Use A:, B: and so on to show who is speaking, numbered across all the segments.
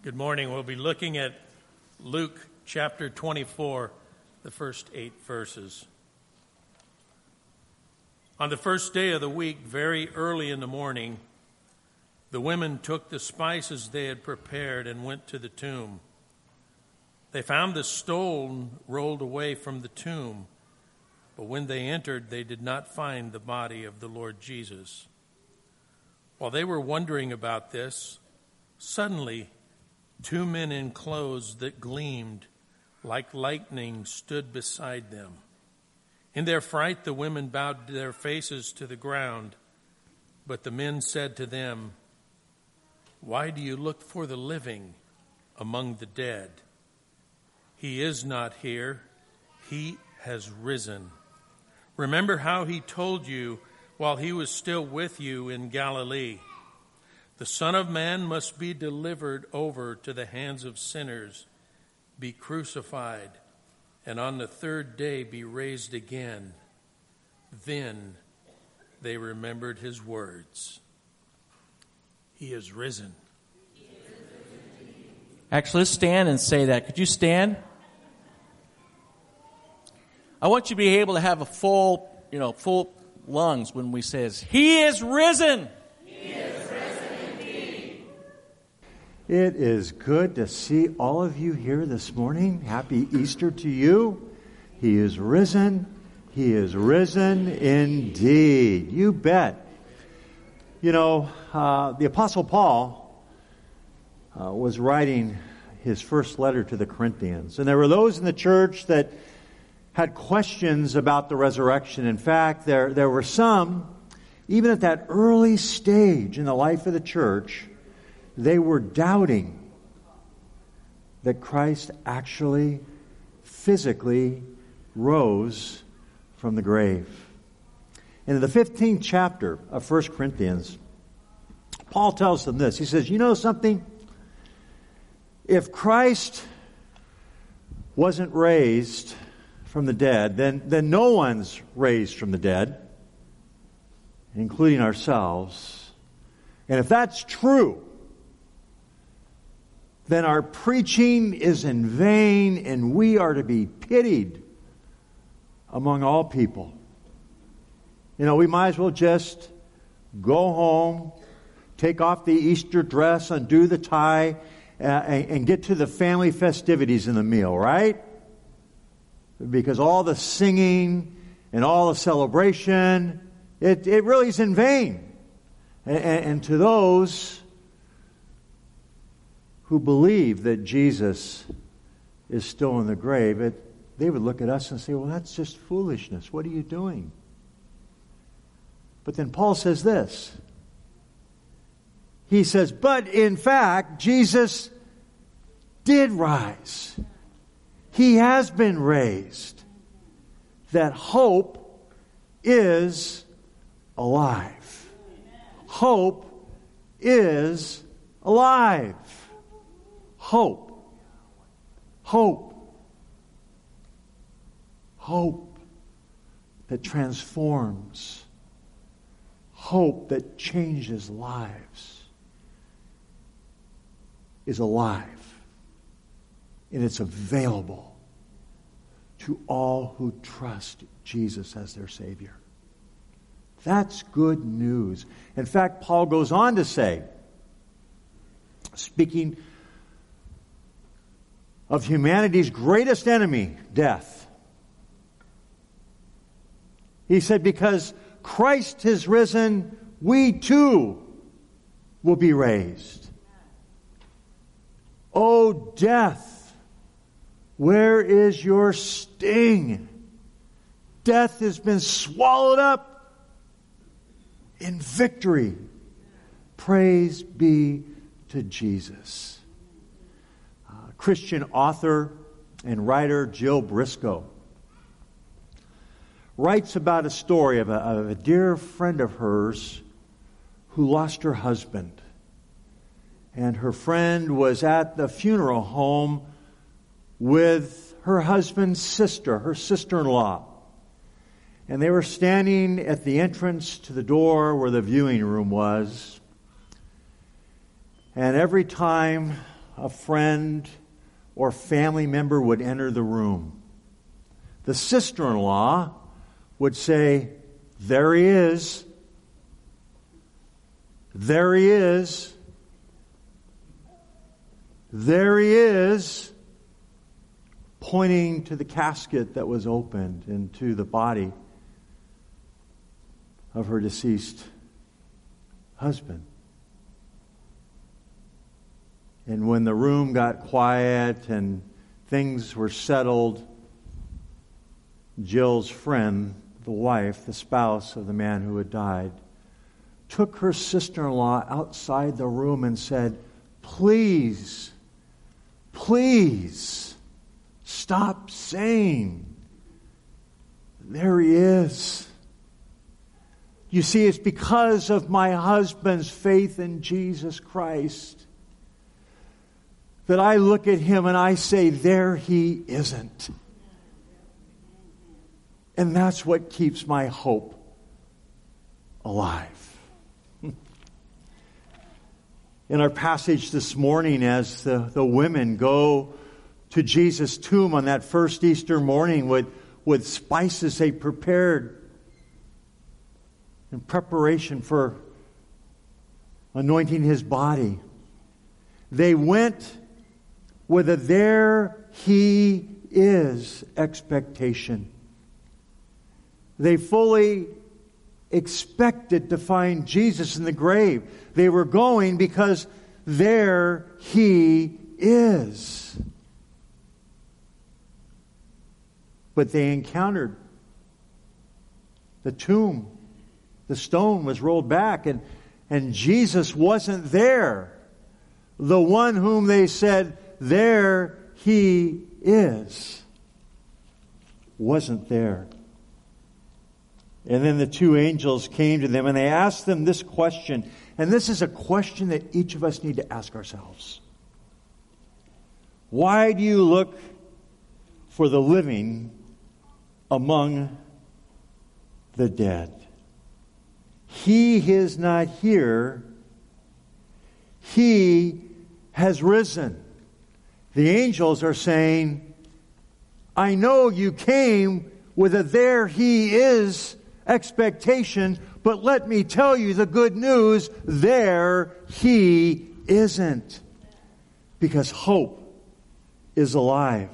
A: Good morning. We'll be looking at Luke chapter 24, the first eight verses. On the first day of the week, very early in the morning, the women took the spices they had prepared and went to the tomb. They found the stone rolled away from the tomb, but when they entered, they did not find the body of the Lord Jesus. While they were wondering about this, suddenly two men in clothes that gleamed like lightning stood beside them. In their fright, the women bowed their faces to the ground, but the men said to them, Why do you look for the living among the dead? He is not here, he has risen. Remember how he told you while he was still with you in Galilee. The Son of Man must be delivered over to the hands of sinners, be crucified, and on the third day be raised again. Then they remembered his words. He is risen.
B: Actually, let's stand and say that. Could you stand? I want you to be able to have a full, you know, full lungs when we says, He is risen.
C: He is risen indeed.
D: It is good to see all of you here this morning. Happy Easter to you. He is risen. He is risen indeed. You bet. You know, uh, the Apostle Paul uh, was writing his first letter to the Corinthians, and there were those in the church that had questions about the resurrection. In fact, there, there were some, even at that early stage in the life of the church, they were doubting that Christ actually physically rose from the grave. In the 15th chapter of 1 Corinthians, Paul tells them this. He says, You know something? If Christ wasn't raised from the dead, then, then no one's raised from the dead, including ourselves. And if that's true, then our preaching is in vain and we are to be pitied among all people. You know, we might as well just go home, take off the Easter dress, undo the tie, uh, and, and get to the family festivities in the meal, right? because all the singing and all the celebration, it, it really is in vain. And, and to those who believe that Jesus is still in the grave, it, they would look at us and say, well, that's just foolishness. What are you doing? But then Paul says this. He says, but in fact, Jesus did rise. He has been raised. That hope is alive. Hope is alive. Hope. Hope. Hope that transforms. Hope that changes lives is alive and it's available to all who trust Jesus as their Savior. That's good news. In fact, Paul goes on to say, speaking of humanity's greatest enemy, death, he said, Because Christ has risen, we too will be raised. Oh, death, where is your sting? Death has been swallowed up in victory. Praise be to Jesus. Christian author and writer Jill Briscoe writes about a story of a, of a dear friend of hers who lost her husband. And her friend was at the funeral home with her husband's sister, her sister in law. And they were standing at the entrance to the door where the viewing room was. And every time a friend or family member would enter the room, the sister in law would say, There he is. There he is. There he is. Pointing to the casket that was opened and to the body of her deceased husband. And when the room got quiet and things were settled, Jill's friend, the wife, the spouse of the man who had died, took her sister in law outside the room and said, Please, please stop saying, There he is. You see, it's because of my husband's faith in Jesus Christ that I look at him and I say, There he isn't. And that's what keeps my hope alive. In our passage this morning, as the, the women go to Jesus' tomb on that first Easter morning with, with spices they prepared in preparation for anointing his body, they went a there he is expectation. They fully expected to find Jesus in the grave. They were going because there he is. But they encountered the tomb. The stone was rolled back and, and Jesus wasn't there. The one whom they said, there he is, wasn't there. And then the two angels came to them and they asked them this question. And this is a question that each of us need to ask ourselves. Why do you look for the living among the dead? He is not here. He has risen. The angels are saying, I know you came with a there he is expectation, but let me tell you the good news there he isn't. Because hope is alive.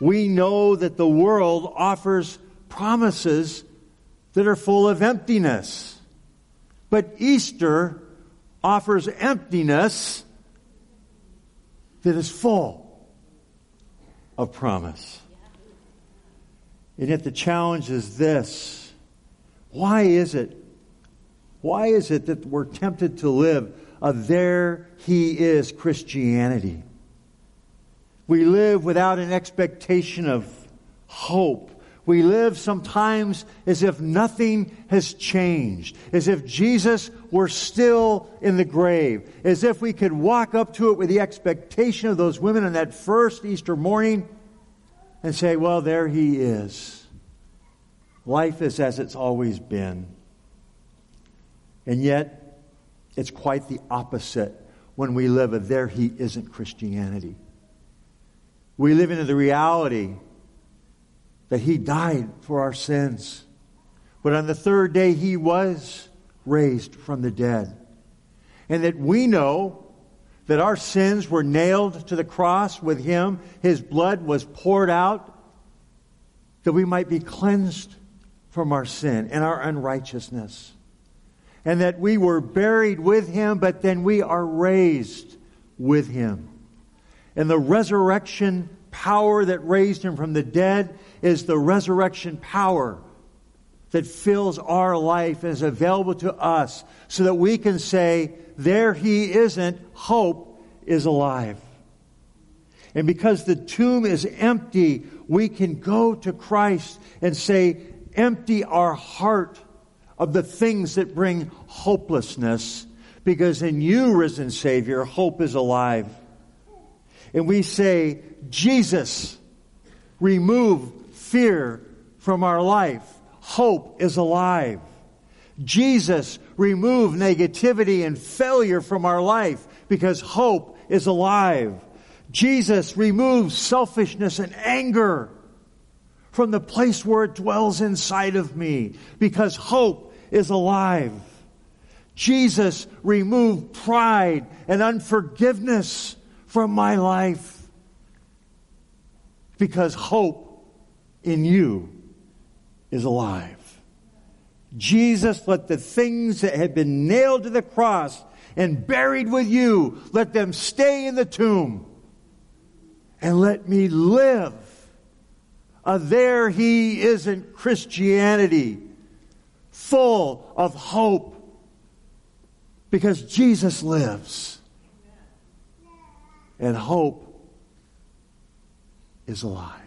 D: We know that the world offers promises that are full of emptiness. But Easter offers emptiness that is full of promise. And yet the challenge is this why is it? Why is it that we're tempted to live a there he is Christianity? We live without an expectation of hope. We live sometimes as if nothing has changed, as if Jesus were still in the grave, as if we could walk up to it with the expectation of those women on that first Easter morning and say, Well, there he is. Life is as it's always been. And yet, it's quite the opposite when we live a there he isn't Christianity. We live into the reality that he died for our sins. But on the third day, he was raised from the dead. And that we know that our sins were nailed to the cross with him. His blood was poured out that we might be cleansed from our sin and our unrighteousness. And that we were buried with him, but then we are raised with him. And the resurrection power that raised him from the dead is the resurrection power that fills our life and is available to us so that we can say, There he isn't, hope is alive. And because the tomb is empty, we can go to Christ and say, empty our heart of the things that bring hopelessness, because in you, risen Savior, hope is alive. And we say, Jesus, remove fear from our life. Hope is alive. Jesus, remove negativity and failure from our life because hope is alive. Jesus removes selfishness and anger from the place where it dwells inside of me because hope is alive. Jesus removed pride and unforgiveness from my life because hope in you is alive. Jesus, let the things that had been nailed to the cross and buried with you, let them stay in the tomb and let me live. Uh, there he isn't Christianity, full of hope, because Jesus lives. And hope is alive.